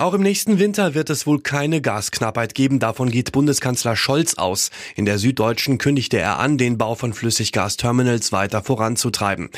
Auch im nächsten Winter wird es wohl keine Gasknappheit geben, davon geht Bundeskanzler Scholz aus. In der Süddeutschen kündigte er an, den Bau von Flüssiggasterminals weiter voranzutreiben.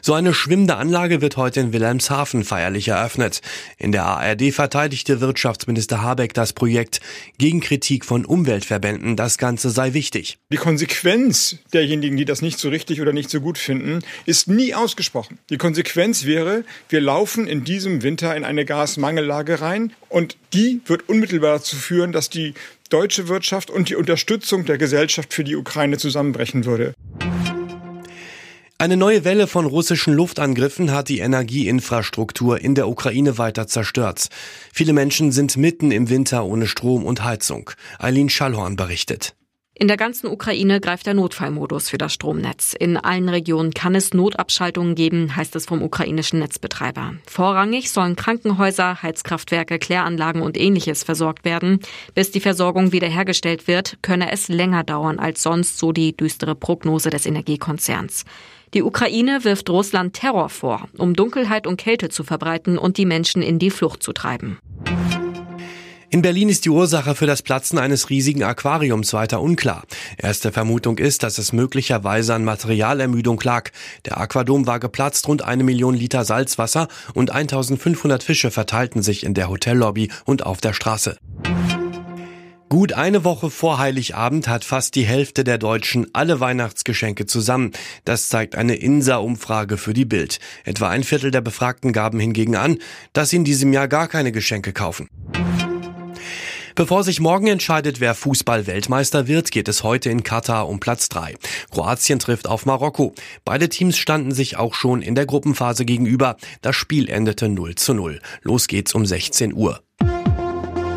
So eine schwimmende Anlage wird heute in Wilhelmshaven feierlich eröffnet. In der ARD verteidigte Wirtschaftsminister Habeck das Projekt gegen Kritik von Umweltverbänden, das Ganze sei wichtig. Die Konsequenz derjenigen, die das nicht so richtig oder nicht so gut finden, ist nie ausgesprochen. Die Konsequenz wäre, wir laufen in diesem Winter in eine Gasmangellage rein und die wird unmittelbar dazu führen, dass die deutsche Wirtschaft und die Unterstützung der Gesellschaft für die Ukraine zusammenbrechen würde. Eine neue Welle von russischen Luftangriffen hat die Energieinfrastruktur in der Ukraine weiter zerstört. Viele Menschen sind mitten im Winter ohne Strom und Heizung. Eileen Schallhorn berichtet. In der ganzen Ukraine greift der Notfallmodus für das Stromnetz. In allen Regionen kann es Notabschaltungen geben, heißt es vom ukrainischen Netzbetreiber. Vorrangig sollen Krankenhäuser, Heizkraftwerke, Kläranlagen und ähnliches versorgt werden. Bis die Versorgung wiederhergestellt wird, könne es länger dauern als sonst, so die düstere Prognose des Energiekonzerns. Die Ukraine wirft Russland Terror vor, um Dunkelheit und Kälte zu verbreiten und die Menschen in die Flucht zu treiben. In Berlin ist die Ursache für das Platzen eines riesigen Aquariums weiter unklar. Erste Vermutung ist, dass es möglicherweise an Materialermüdung lag. Der Aquadom war geplatzt, rund eine Million Liter Salzwasser und 1500 Fische verteilten sich in der Hotellobby und auf der Straße. Gut eine Woche vor Heiligabend hat fast die Hälfte der Deutschen alle Weihnachtsgeschenke zusammen. Das zeigt eine INSA-Umfrage für die Bild. Etwa ein Viertel der Befragten gaben hingegen an, dass sie in diesem Jahr gar keine Geschenke kaufen. Bevor sich morgen entscheidet, wer Fußball-Weltmeister wird, geht es heute in Katar um Platz 3. Kroatien trifft auf Marokko. Beide Teams standen sich auch schon in der Gruppenphase gegenüber. Das Spiel endete 0 zu 0. Los geht's um 16 Uhr.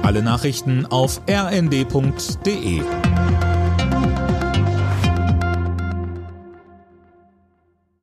Alle Nachrichten auf rnd.de